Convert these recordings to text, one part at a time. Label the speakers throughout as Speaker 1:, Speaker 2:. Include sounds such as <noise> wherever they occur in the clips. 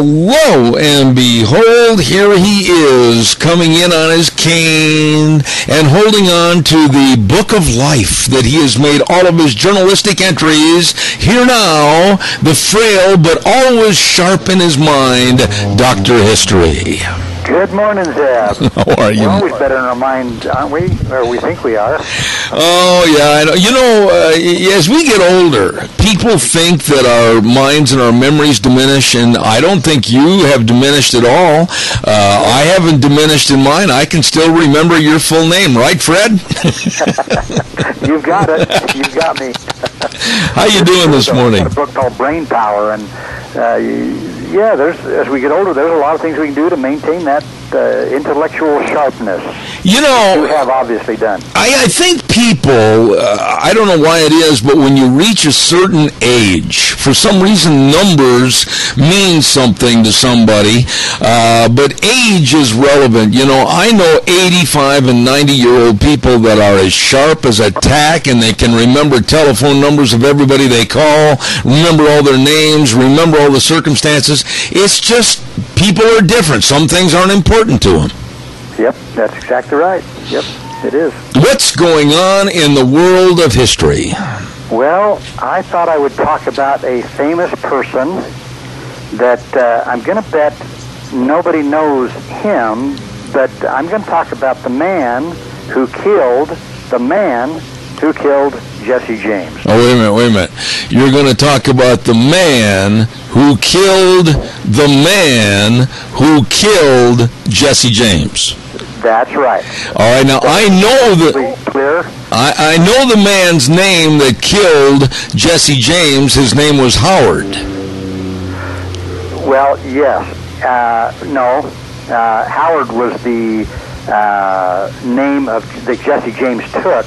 Speaker 1: Lo and behold, here he is coming in on his cane and holding on to the book of life that he has made all of his journalistic entries. Here now, the frail but always sharp in his mind, Dr. History.
Speaker 2: Good morning, Zeb. <laughs>
Speaker 1: How are you?
Speaker 2: We're always better in our mind, aren't we? Or we think we are.
Speaker 1: Oh yeah, I know. You know, uh, as we get older, people think that our minds and our memories diminish, and I don't think you have diminished at all. Uh, I haven't diminished in mine. I can still remember your full name, right, Fred? <laughs>
Speaker 2: You've got it. You've got me. <laughs>
Speaker 1: How you doing this
Speaker 2: I've
Speaker 1: morning?
Speaker 2: got a book called Brain Power, and uh, yeah, there's as we get older, there's a lot of things we can do to maintain that uh, intellectual sharpness.
Speaker 1: You
Speaker 2: You
Speaker 1: know,
Speaker 2: have obviously done.
Speaker 1: I, I think people, uh, I don't know why it is, but when you reach a certain age, for some reason numbers mean something to somebody, uh, but age is relevant. You know, I know 85 and 90 year old people that are as sharp as a tack and they can remember telephone numbers of everybody they call, remember all their names, remember all the circumstances. It's just people are different. Some things aren't important to them.
Speaker 2: Yep, that's exactly right. Yep, it is.
Speaker 1: What's going on in the world of history?
Speaker 2: Well, I thought I would talk about a famous person that uh, I'm going to bet nobody knows him, but I'm going to talk about the man who killed the man who killed Jesse James.
Speaker 1: Oh, wait a minute, wait a minute. You're going to talk about the man who killed the man who killed Jesse James.
Speaker 2: That's right.
Speaker 1: All right, now I know the
Speaker 2: clear?
Speaker 1: I, I know the man's name that killed Jesse James. His name was Howard.
Speaker 2: Well, yes. Uh, no. Uh, Howard was the uh, name of that Jesse James took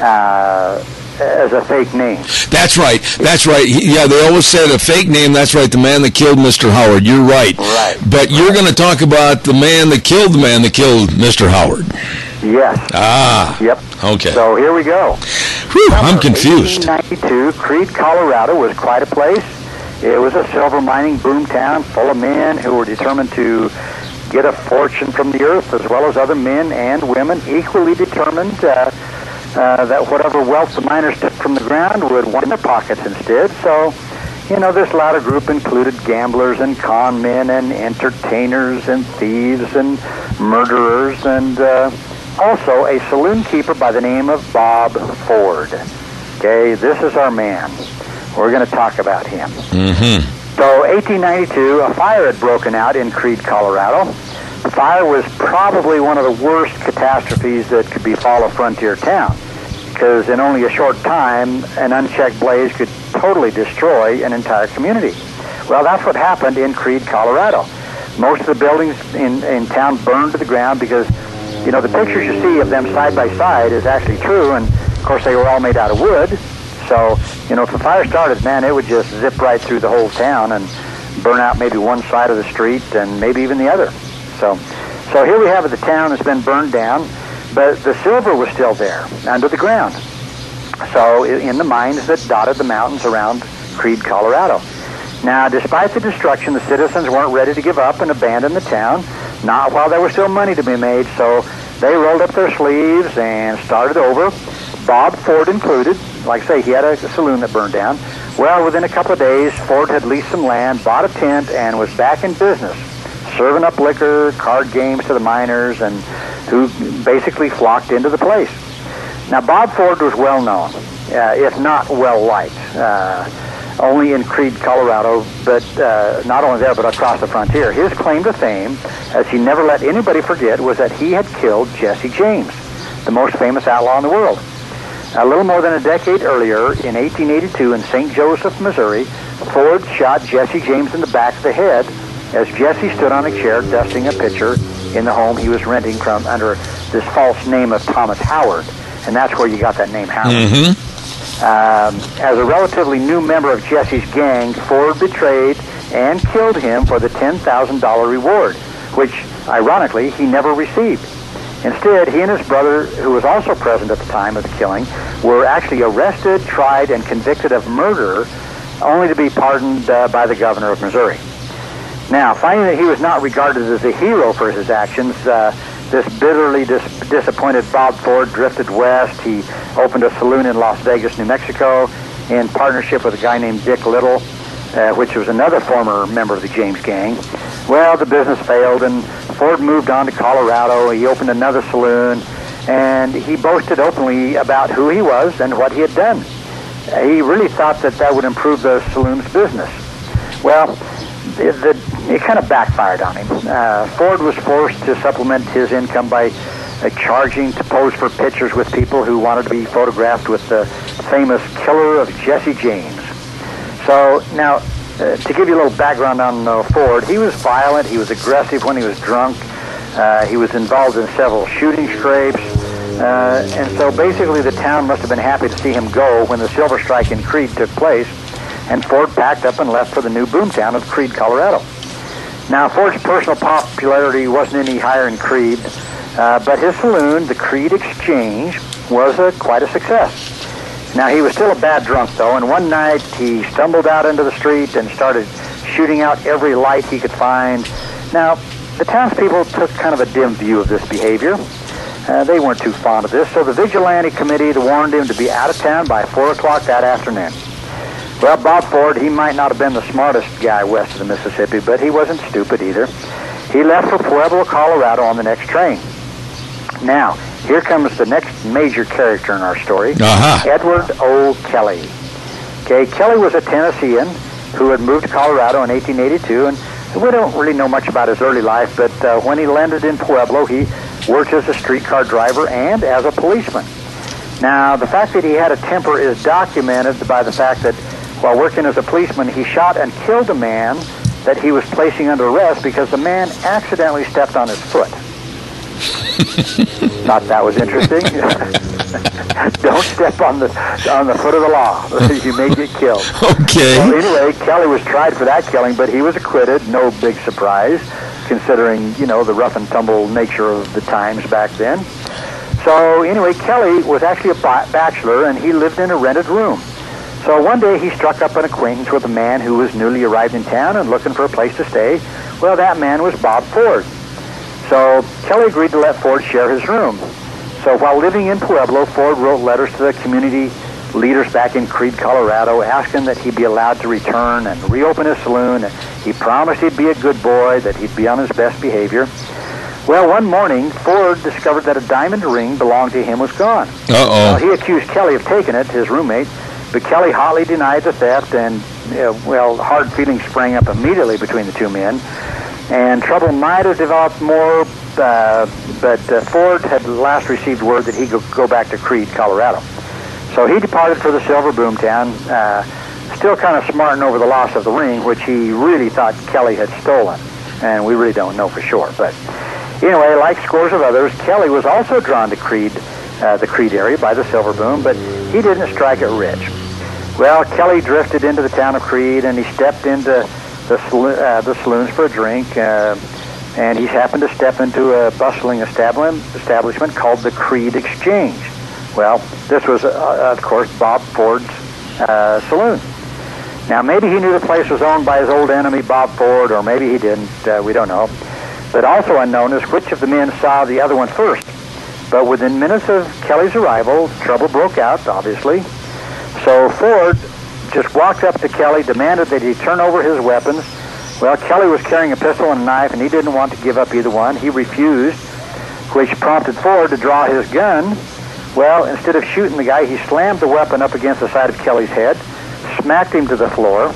Speaker 2: uh, as a fake name.
Speaker 1: That's right. That's right. He- Yeah, they always said a fake name. That's right. The man that killed Mr. Howard. You're right.
Speaker 2: Right.
Speaker 1: But you're going to talk about the man that killed the man that killed Mr. Howard.
Speaker 2: Yes.
Speaker 1: Ah.
Speaker 2: Yep.
Speaker 1: Okay.
Speaker 2: So here we go.
Speaker 1: Whew, I'm confused.
Speaker 2: 1892, Creede, Colorado was quite a place. It was a silver mining boom town full of men who were determined to get a fortune from the earth, as well as other men and women equally determined uh, uh, that whatever wealth the miners took from the ground would wind their pockets instead. So, you know, this latter group included gamblers and con men and entertainers and thieves and murderers and uh, also a saloon keeper by the name of Bob Ford. Okay, this is our man. We're going to talk about him.
Speaker 1: Mm-hmm.
Speaker 2: So, 1892, a fire had broken out in Creede, Colorado. The fire was probably one of the worst catastrophes that could befall a frontier town, because in only a short time, an unchecked blaze could totally destroy an entire community. Well, that's what happened in Creede, Colorado. Most of the buildings in, in town burned to the ground because, you know, the pictures you see of them side by side is actually true, and of course they were all made out of wood. So, you know, if a fire started, man, it would just zip right through the whole town and burn out maybe one side of the street and maybe even the other. So, so here we have it, the town has been burned down, but the silver was still there under the ground. So, in the mines that dotted the mountains around Creede, Colorado. Now, despite the destruction, the citizens weren't ready to give up and abandon the town, not while there was still money to be made. So, they rolled up their sleeves and started over. Bob Ford included. Like I say, he had a saloon that burned down. Well, within a couple of days, Ford had leased some land, bought a tent, and was back in business, serving up liquor, card games to the miners, and who basically flocked into the place. Now, Bob Ford was well known, uh, if not well liked, uh, only in Creede, Colorado, but uh, not only there, but across the frontier. His claim to fame, as he never let anybody forget, was that he had killed Jesse James, the most famous outlaw in the world. A little more than a decade earlier, in 1882, in St. Joseph, Missouri, Ford shot Jesse James in the back of the head as Jesse stood on a chair dusting a pitcher in the home he was renting from under this false name of Thomas Howard. And that's where you got that name, Howard.
Speaker 1: Mm-hmm.
Speaker 2: Um, as a relatively new member of Jesse's gang, Ford betrayed and killed him for the $10,000 reward, which, ironically, he never received. Instead, he and his brother, who was also present at the time of the killing, were actually arrested, tried, and convicted of murder, only to be pardoned uh, by the governor of Missouri. Now, finding that he was not regarded as a hero for his actions, uh, this bitterly dis- disappointed Bob Ford drifted west. He opened a saloon in Las Vegas, New Mexico, in partnership with a guy named Dick Liddil, uh, which was another former member of the James Gang. Well, the business failed, and Ford moved on to Colorado. He opened another saloon, and he boasted openly about who he was and what he had done. He really thought that that would improve the saloon's business. Well, the, the, it kind of backfired on him. Uh, Ford was forced to supplement his income by uh, charging to pose for pictures with people who wanted to be photographed with the famous killer of Jesse James. So now, uh, to give you a little background on uh, Ford, he was violent, he was aggressive when he was drunk, uh, he was involved in several shooting scrapes, uh, and so basically the town must have been happy to see him go when the Silver Strike in Creede took place and Ford packed up and left for the new boomtown of Creede, Colorado. Now, Ford's personal popularity wasn't any higher in Creede, uh, but his saloon, the Creede Exchange, was a, quite a success. Now, he was still a bad drunk, though, and one night he stumbled out into the street and started shooting out every light he could find. Now, the townspeople took kind of a dim view of this behavior. Uh, they weren't too fond of this, so the vigilante committee warned him to be out of town by 4 o'clock that afternoon. Well, Bob Ford, he might not have been the smartest guy west of the Mississippi, but he wasn't stupid either. He left for Pueblo, Colorado on the next train. Now, here comes the next major character in our story,
Speaker 1: uh-huh.
Speaker 2: Edward O. Kelly. Okay, Kelly was a Tennessean who had moved to Colorado in 1882, and we don't really know much about his early life, but uh, when he landed in Pueblo, he worked as a streetcar driver and as a policeman. Now, the fact that he had a temper is documented by the fact that while working as a policeman, he shot and killed a man that he was placing under arrest because the man accidentally stepped on his foot. <laughs> Thought that was interesting. <laughs> Don't step on the on the foot of the law. <laughs> you may get killed.
Speaker 1: Okay.
Speaker 2: Well, anyway, Kelly was tried for that killing, but he was acquitted. No big surprise, considering you know the rough and tumble nature of the times back then. So anyway, Kelly was actually a bachelor, and he lived in a rented room. So one day he struck up an acquaintance with a man who was newly arrived in town and looking for a place to stay. Well, that man was Bob Ford. So Kelly agreed to let Ford share his room. So while living in Pueblo, Ford wrote letters to the community leaders back in Creede, Colorado, asking that he be allowed to return and reopen his saloon. He promised he'd be a good boy, that he'd be on his best behavior. Well, one morning, Ford discovered that a diamond ring belonged to him was gone.
Speaker 1: Uh-oh.
Speaker 2: Well, he accused Kelly of taking it, his roommate, but Kelly hotly denied the theft, and uh, well, hard feelings sprang up immediately between the two men, and trouble might have developed more. Uh, but uh, Ford had last received word that he could go back to Creede, Colorado. So he departed for the Silver Boomtown, uh, still kind of smarting over the loss of the ring, which he really thought Kelly had stolen, and we really don't know for sure. But anyway, like scores of others, Kelly was also drawn to Creede uh, the Creede area by the Silver Boom, but he didn't strike it rich. Well, Kelly drifted into the town of Creede, and he stepped into the, uh, the saloons for a drink, uh, and he happened to step into a bustling establishment called the Creede Exchange. Well, this was, uh, of course, Bob Ford's uh, saloon. Now, maybe he knew the place was owned by his old enemy, Bob Ford, or maybe he didn't. Uh, we don't know. But also unknown is which of the men saw the other one first. But within minutes of Kelly's arrival, trouble broke out, obviously. So Ford just walked up to Kelly, demanded that he turn over his weapons. Well, Kelly was carrying a pistol and a knife, and he didn't want to give up either one. He refused, which prompted Ford to draw his gun. Well, instead of shooting the guy, he slammed the weapon up against the side of Kelly's head, smacked him to the floor.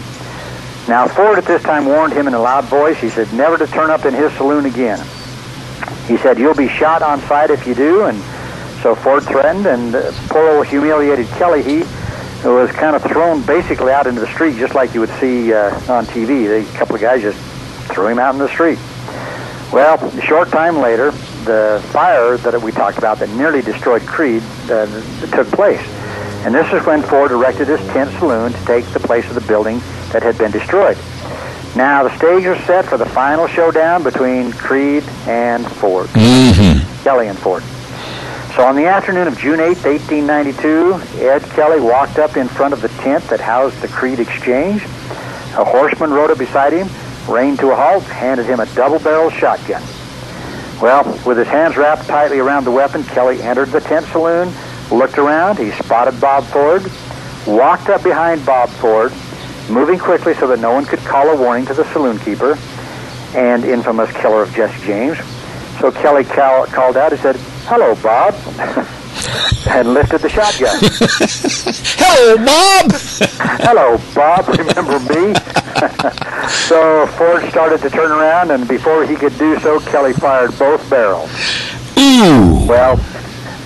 Speaker 2: Now, Ford at this time warned him in a loud voice. He said never to turn up in his saloon again. He said, You'll be shot on sight if you do. And so Ford threatened, and uh, poor old humiliated Kelly, he was kind of thrown basically out into the street, just like you would see uh, on TV. A couple of guys just threw him out in the street. Well, a short time later, the fire that we talked about that nearly destroyed Creede uh, took place. And this is when Ford erected his tent saloon to take the place of the building that had been destroyed. Now, the stage was set for the final showdown between Creede and Ford.
Speaker 1: Mm-hmm.
Speaker 2: Kelly and Ford. So on the afternoon of June 8, 1892, Ed Kelly walked up in front of the tent that housed the Creede Exchange. A horseman rode up beside him, reined to a halt, handed him a double-barreled shotgun. Well, with his hands wrapped tightly around the weapon, Kelly entered the tent saloon, looked around, he spotted Bob Ford, walked up behind Bob Ford, moving quickly so that no one could call a warning to the saloon keeper and infamous killer of Jesse James. So Kelly call, called out and said, Hello, Bob, and lifted the shotgun. <laughs>
Speaker 1: Hello, Bob!
Speaker 2: Hello, Bob, remember me? <laughs> so Ford started to turn around, and before he could do so, Kelly fired both barrels.
Speaker 1: Ooh!
Speaker 2: Well,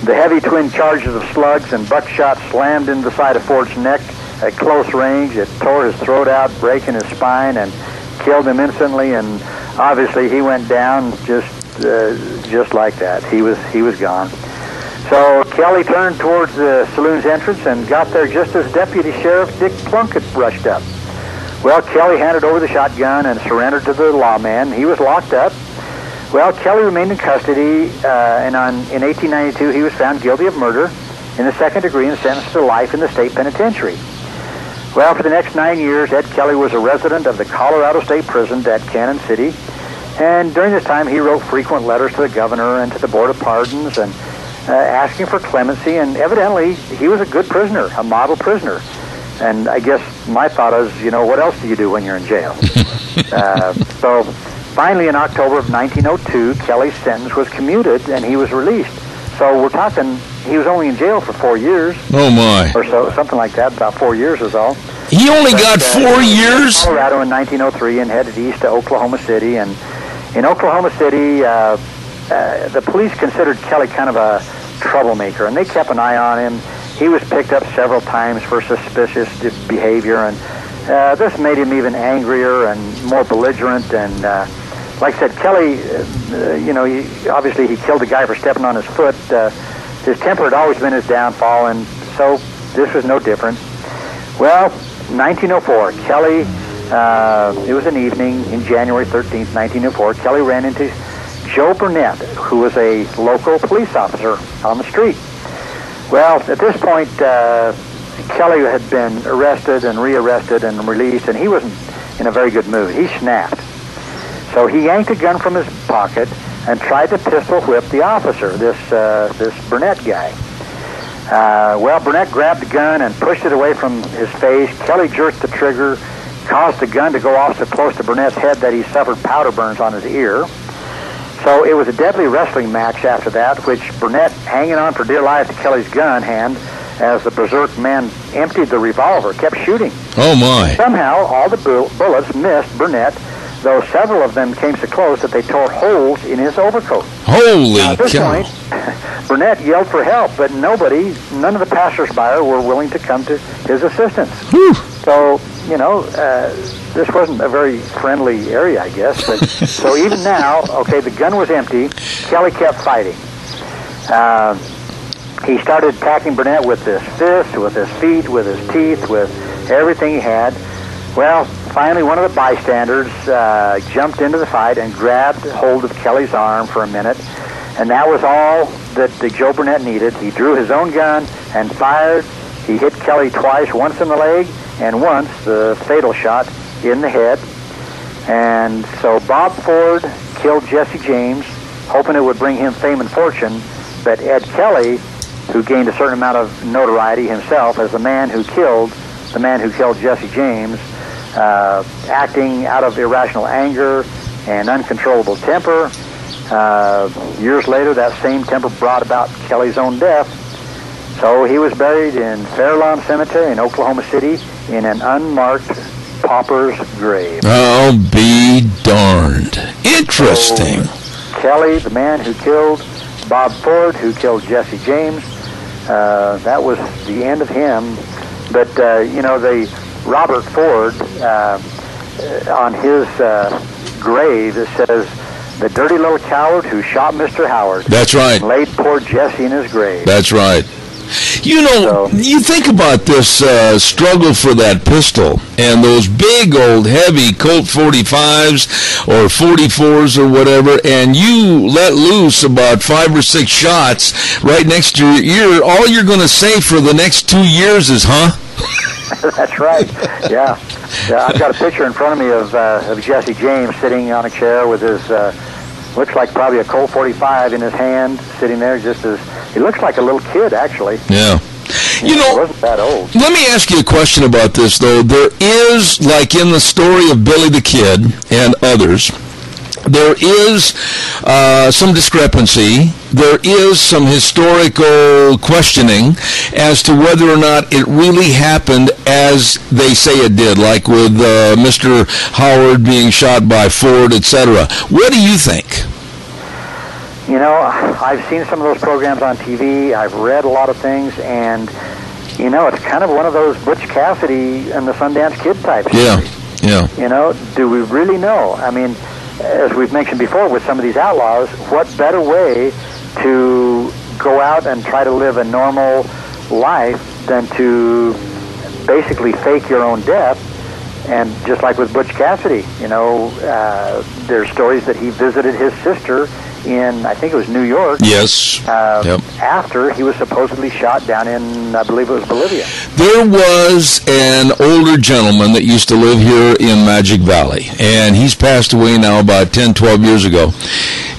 Speaker 2: the heavy twin charges of slugs and buckshot slammed into the side of Ford's neck at close range. It tore his throat out, breaking his spine, and killed him instantly. And obviously, he went down just just like that. He was he was gone. So Kelly turned towards the saloon's entrance and got there just as Deputy Sheriff Dick Plunkett rushed up. Well, Kelly handed over the shotgun and surrendered to the lawman. He was locked up. Well, Kelly remained in custody, uh, and on, in 1892 he was found guilty of murder in the second degree and sentenced to life in the state penitentiary. Well, for the next nine years, Ed Kelly was a resident of the Colorado State Prison at Cannon City, and during this time he wrote frequent letters to the governor and to the Board of Pardons and uh, asking for clemency, and evidently he was a good prisoner, a model prisoner. And I guess my thought is, you know, what else do you do when you're in jail? <laughs> uh, so finally, in October of 1902, Kelly's sentence was commuted and he was released. So we're talking, he was only in jail for four years
Speaker 1: Oh, my.
Speaker 2: or so, something like that, about four years is all.
Speaker 1: He only
Speaker 2: But,
Speaker 1: got
Speaker 2: uh,
Speaker 1: four years?
Speaker 2: Colorado in 1903 and headed east to Oklahoma City. And in Oklahoma City, uh, uh, the police considered Kelly kind of a troublemaker, and they kept an eye on him. He was picked up several times for suspicious behavior, and uh, this made him even angrier and more belligerent. And uh, like I said, Kelly, uh, you know, he, obviously he killed a guy for stepping on his foot. Uh, his temper had always been his downfall, and so this was no different. Well, 1904, Kelly, uh, it was an evening in January 13th, 1904. Kelly ran into Joe Burnett, who was a local police officer on the street. Well, at this point, uh, Kelly had been arrested and rearrested and released, and he wasn't in a very good mood. He snapped. So he yanked a gun from his pocket and tried to pistol whip the officer, this, uh, this Burnett guy. Uh, well, Burnett grabbed the gun and pushed it away from his face. Kelly jerked the trigger, caused the gun to go off so close to Burnett's head that he suffered powder burns on his ear. So it was a deadly wrestling match after that, which Burnett, hanging on for dear life to Kelly's gun hand, as the berserk man emptied the revolver, kept shooting.
Speaker 1: Oh, my.
Speaker 2: Somehow, all the bu- bullets missed Burnett, though several of them came so close that they tore holes in his overcoat.
Speaker 1: Holy
Speaker 2: At this
Speaker 1: cow.
Speaker 2: point, <laughs> Burnett yelled for help, but nobody, none of the passersby were willing to come to his assistance.
Speaker 1: Whew.
Speaker 2: So, you know, uh, this wasn't a very friendly area, I guess. But <laughs> so even now, okay, the gun was empty. Kelly kept fighting. Uh, he started attacking Burnett with his fists, with his feet, with his teeth, with everything he had. Well, finally, one of the bystanders uh, jumped into the fight and grabbed hold of Kelly's arm for a minute, and that was all that the Joe Burnett needed. He drew his own gun and fired. He hit Kelly twice, once in the leg and once the fatal shot in the head. And so Bob Ford killed Jesse James, hoping it would bring him fame and fortune. But Ed Kelly, who gained a certain amount of notoriety himself as the man who killed the man who killed Jesse James, uh, acting out of irrational anger and uncontrollable temper. Uh, years later, that same temper brought about Kelly's own death. So he was buried in Fairlawn Cemetery in Oklahoma City in an unmarked pauper's grave.
Speaker 1: I'll be darned. Interesting.
Speaker 2: Kelly, the man who killed Bob Ford, who killed Jesse James, uh, that was the end of him. But, uh, you know, the Robert Ford, uh, on his uh, grave, it says, the dirty little coward who shot Mr. Howard
Speaker 1: That's right.
Speaker 2: and laid poor Jesse in his grave.
Speaker 1: That's right. You know,
Speaker 2: So-
Speaker 1: you think about this uh, struggle for that pistol and those big old heavy Colt 45s or 44s or whatever, and you let loose about five or six shots right next to your ear. All you're going to say for the next two years is, huh? <laughs>
Speaker 2: That's right. Yeah. Yeah, I've got a picture in front of me of, uh, of Jesse James sitting on a chair with his, uh, looks like probably a Colt 45 in his hand, sitting there just as, he looks like a little kid, actually.
Speaker 1: Yeah. You know,
Speaker 2: he wasn't that old.
Speaker 1: Let me ask you a question about this, though. There is, like in the story of Billy the Kid and others, there is uh, some discrepancy. There is some historical questioning as to whether or not it really happened as they say it did, like with uh, Mr. Howard being shot by Ford, etc. What do you think?
Speaker 2: You know, I've seen some of those programs on TV. I've read a lot of things, and you know, it's kind of one of those Butch Cassidy and the Sundance Kid types.
Speaker 1: Yeah, yeah.
Speaker 2: You know, do we really know? I mean, as we've mentioned before with some of these outlaws, what better way to go out and try to live a normal life than to basically fake your own death? And just like with Butch Cassidy, you know, uh, there's stories that he visited his sister in, I think it was New York.
Speaker 1: Yes.
Speaker 2: Uh,
Speaker 1: Yep.
Speaker 2: After he was supposedly shot down in, I believe it was Bolivia.
Speaker 1: There was an older gentleman that used to live here in Magic Valley, and he's passed away now about 10, 12 years ago.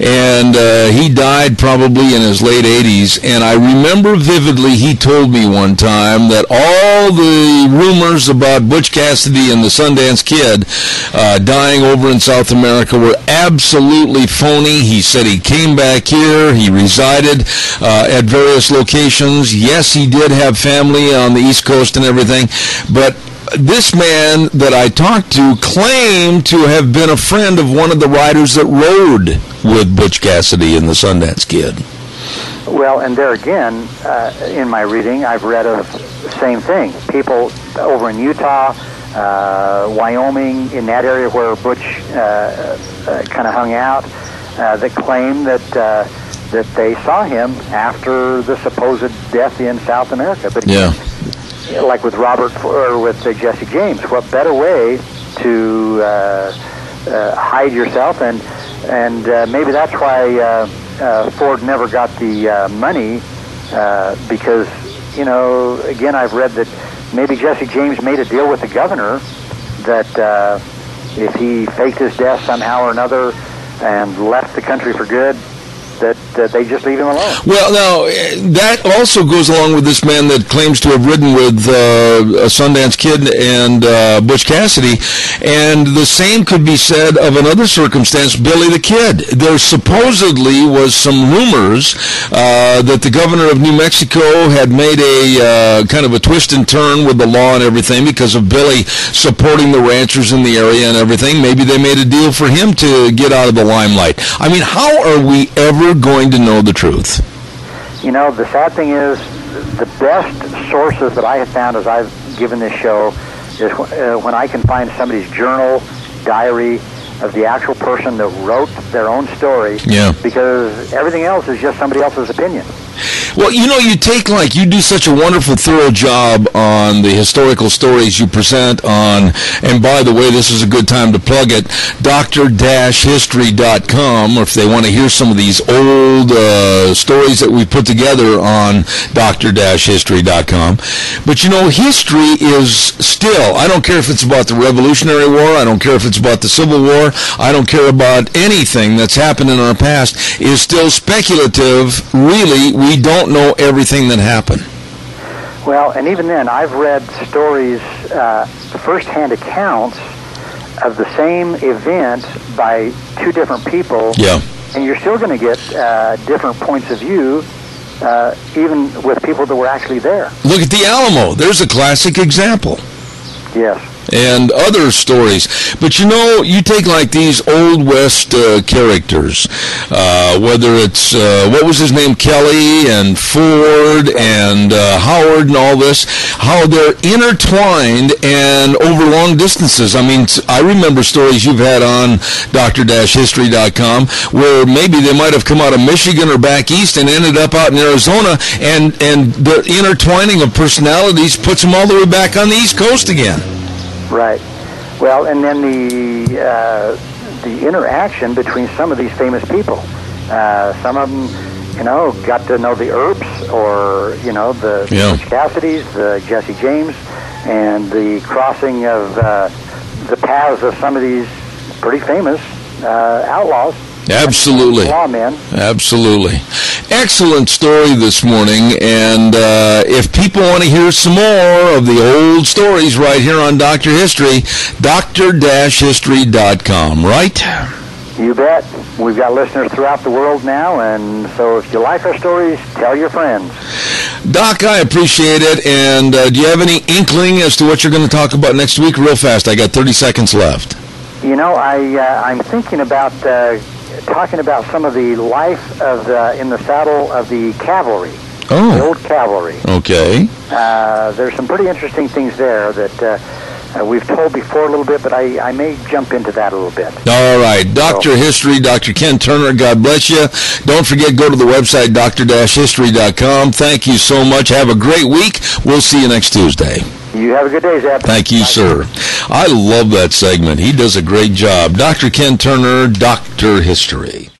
Speaker 1: And uh, he died probably in his late 80s. And I remember vividly he told me one time that all the rumors about Butch Cassidy and the Sundance Kid uh, dying over in South America were absolutely phony. He said he came back here, he resided uh, at various locations. Yes, he did have family on the East Coast and everything, but this man that I talked to claimed to have been a friend of one of the riders that rode with Butch Cassidy and the Sundance Kid.
Speaker 2: Well, and there again, uh, in my reading, I've read of the same thing. People over in Utah, uh, Wyoming, in that area where Butch uh, uh, kind of hung out, uh, that claim that uh, that they saw him after the supposed death in South America. But
Speaker 1: Yeah.
Speaker 2: like with Robert or with uh, Jesse James, what better way to uh, uh, hide yourself? And and uh, maybe that's why uh, uh, Ford never got the uh, money uh, because you know again I've read that maybe Jesse James made a deal with the governor that uh, if he faked his death somehow or another and left the country for good, that, that they just leave him alone.
Speaker 1: Well, now eh, that also goes along with this man that claims to have ridden with uh, a Sundance Kid and uh, Butch Cassidy, and the same could be said of another circumstance, Billy the Kid. There supposedly was some rumors uh, that the governor of New Mexico had made a uh, kind of a twist and turn with the law and everything because of Billy supporting the ranchers in the area and everything. Maybe they made a deal for him to get out of the limelight. I mean, how are we ever going to know the truth?
Speaker 2: You know, the sad thing is, the best sources that I have found as I've given this show is uh, when I can find somebody's journal, diary of the actual person that wrote their own story.
Speaker 1: Yeah.
Speaker 2: Because everything else is just somebody else's opinion.
Speaker 1: Well, you know, you take like you do such a wonderful, thorough job on the historical stories you present on. And by the way, this is a good time to plug it. Doctor-history.com, or if they want to hear some of these old uh, stories that we put together on Doctor-history.com. But you know, history is still. I don't care if it's about the Revolutionary War. I don't care if it's about the Civil War. I don't care about anything that's happened in our past. Is still speculative. Really, we don't know everything that happened.
Speaker 2: Well, and even then, I've read stories, uh, first-hand accounts of the same event by two different people.
Speaker 1: Yeah.
Speaker 2: and you're still going to get uh, different points of view, uh, even with people that were actually there.
Speaker 1: Look at the Alamo. There's a classic example.
Speaker 2: Yes.
Speaker 1: And other stories. But you know, you take like these old west uh, characters, uh, whether it's uh, what was his name, Kelly and Ford and uh, Howard and all this, how they're intertwined and over long distances. I mean, I remember stories you've had on Doctor-History.com where maybe they might have come out of Michigan or back east and ended up out in Arizona, and and the intertwining of personalities puts them all the way back on the East Coast again.
Speaker 2: Right. Well, and then the uh, the interaction between some of these famous people. Uh, some of them, you know, got to know the Earps or you know the
Speaker 1: Yeah.
Speaker 2: Cassidy's, the Jesse James. and the crossing of uh, the paths of some of these pretty famous uh, outlaws.
Speaker 1: Absolutely.
Speaker 2: Lawmen.
Speaker 1: Absolutely. Excellent story this morning. And uh, if people want to hear some more of the old stories right here on Dr. History, dr-history.com, right?
Speaker 2: You bet. We've got listeners throughout the world now, and so if you like our stories, tell your friends.
Speaker 1: Doc, I appreciate it. And uh, do you have any inkling as to what you're going to talk about next week? Real fast. I got 30 seconds left.
Speaker 2: You know, I uh, I'm thinking about uh, talking about some of the life of the, in the saddle of the cavalry, the
Speaker 1: Oh,
Speaker 2: old cavalry.
Speaker 1: okay.
Speaker 2: Uh, there's some pretty interesting things there that uh, uh, we've told before a little bit, but I, I may jump into that a little bit.
Speaker 1: All right. Dr. History, Dr. Ken Turner, God bless you. Don't forget, go to the website, dr-history.com. Thank you so much. Have a great week. We'll see you next Tuesday.
Speaker 2: You have a good day, Zeb.
Speaker 1: Thank you,
Speaker 2: Bye.
Speaker 1: sir. I love that segment. He does a great job. Dr. Ken Turner, Dr. History.